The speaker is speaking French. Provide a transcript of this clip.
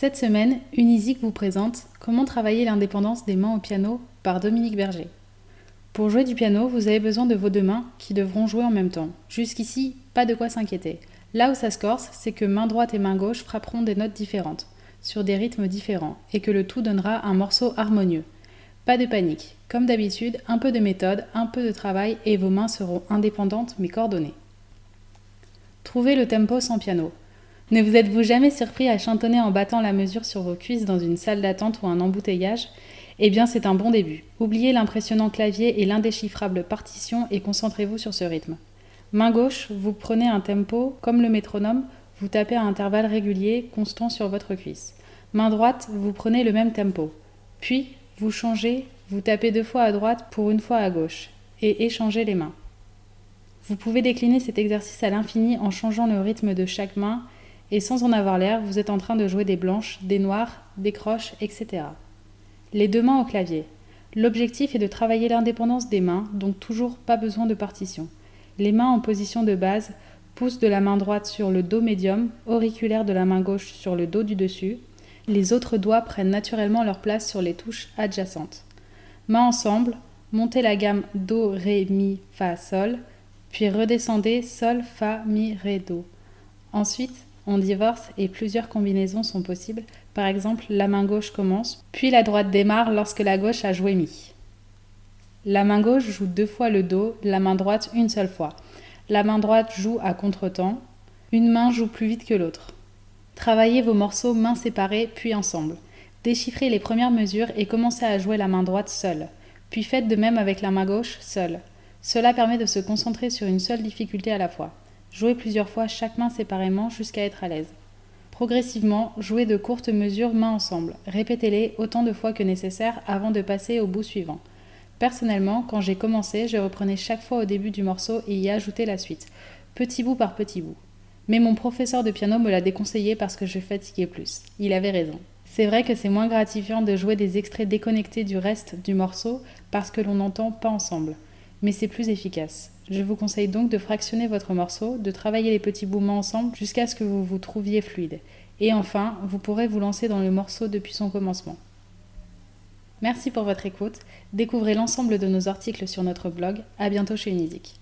Cette semaine, Unisic vous présente Comment travailler l'indépendance des mains au piano par Dominique Berger. Pour jouer du piano, vous avez besoin de vos deux mains qui devront jouer en même temps. Jusqu'ici, pas de quoi s'inquiéter. Là où ça se corse, c'est que main droite et main gauche frapperont des notes différentes, sur des rythmes différents, et que le tout donnera un morceau harmonieux. Pas de panique. Comme d'habitude, un peu de méthode, un peu de travail et vos mains seront indépendantes mais coordonnées. Trouvez le tempo sans piano. Ne vous êtes-vous jamais surpris à chantonner en battant la mesure sur vos cuisses dans une salle d'attente ou un embouteillage? Eh bien, c'est un bon début. Oubliez l'impressionnant clavier et l'indéchiffrable partition et concentrez-vous sur ce rythme. Main gauche, vous prenez un tempo comme le métronome, vous tapez à intervalles réguliers, constants sur votre cuisse. Main droite, vous prenez le même tempo. Puis, vous changez, vous tapez deux fois à droite pour une fois à gauche, et échangez les mains. Vous pouvez décliner cet exercice à l'infini en changeant le rythme de chaque main, et sans en avoir l'air, vous êtes en train de jouer des blanches, des noires, des croches, etc. Les deux mains au clavier. L'objectif est de travailler l'indépendance des mains, donc toujours pas besoin de partition. Les mains en position de base, pouce de la main droite sur le dos médium, auriculaire de la main gauche sur le dos du dessus, les autres doigts prennent naturellement leur place sur les touches adjacentes. Mains ensemble, montez la gamme Do, Ré, Mi, Fa, Sol, puis redescendez Sol, Fa, Mi, Ré, Do. Ensuite, on divorce et plusieurs combinaisons sont possibles. Par exemple, la main gauche commence, puis la droite démarre lorsque la gauche a joué Mi. La main gauche joue deux fois le Do, la main droite une seule fois. La main droite joue à contretemps. Une main joue plus vite que l'autre. Travaillez vos morceaux mains séparées puis ensemble. Déchiffrez les premières mesures et commencez à jouer la main droite seule. Puis faites de même avec la main gauche seule. Cela permet de se concentrer sur une seule difficulté à la fois. Jouez plusieurs fois chaque main séparément jusqu'à être à l'aise. Progressivement, jouez de courtes mesures mains ensemble. Répétez-les autant de fois que nécessaire avant de passer au bout suivant. Personnellement, quand j'ai commencé, je reprenais chaque fois au début du morceau et y ajoutais la suite, petit bout par petit bout. Mais mon professeur de piano me l'a déconseillé parce que je fatiguais plus. Il avait raison. C'est vrai que c'est moins gratifiant de jouer des extraits déconnectés du reste du morceau parce que l'on n'entend pas ensemble. Mais c'est plus efficace. Je vous conseille donc de fractionner votre morceau, de travailler les petits mouvements ensemble jusqu'à ce que vous vous trouviez fluide. Et enfin, vous pourrez vous lancer dans le morceau depuis son commencement. Merci pour votre écoute. Découvrez l'ensemble de nos articles sur notre blog. À bientôt chez Unisic.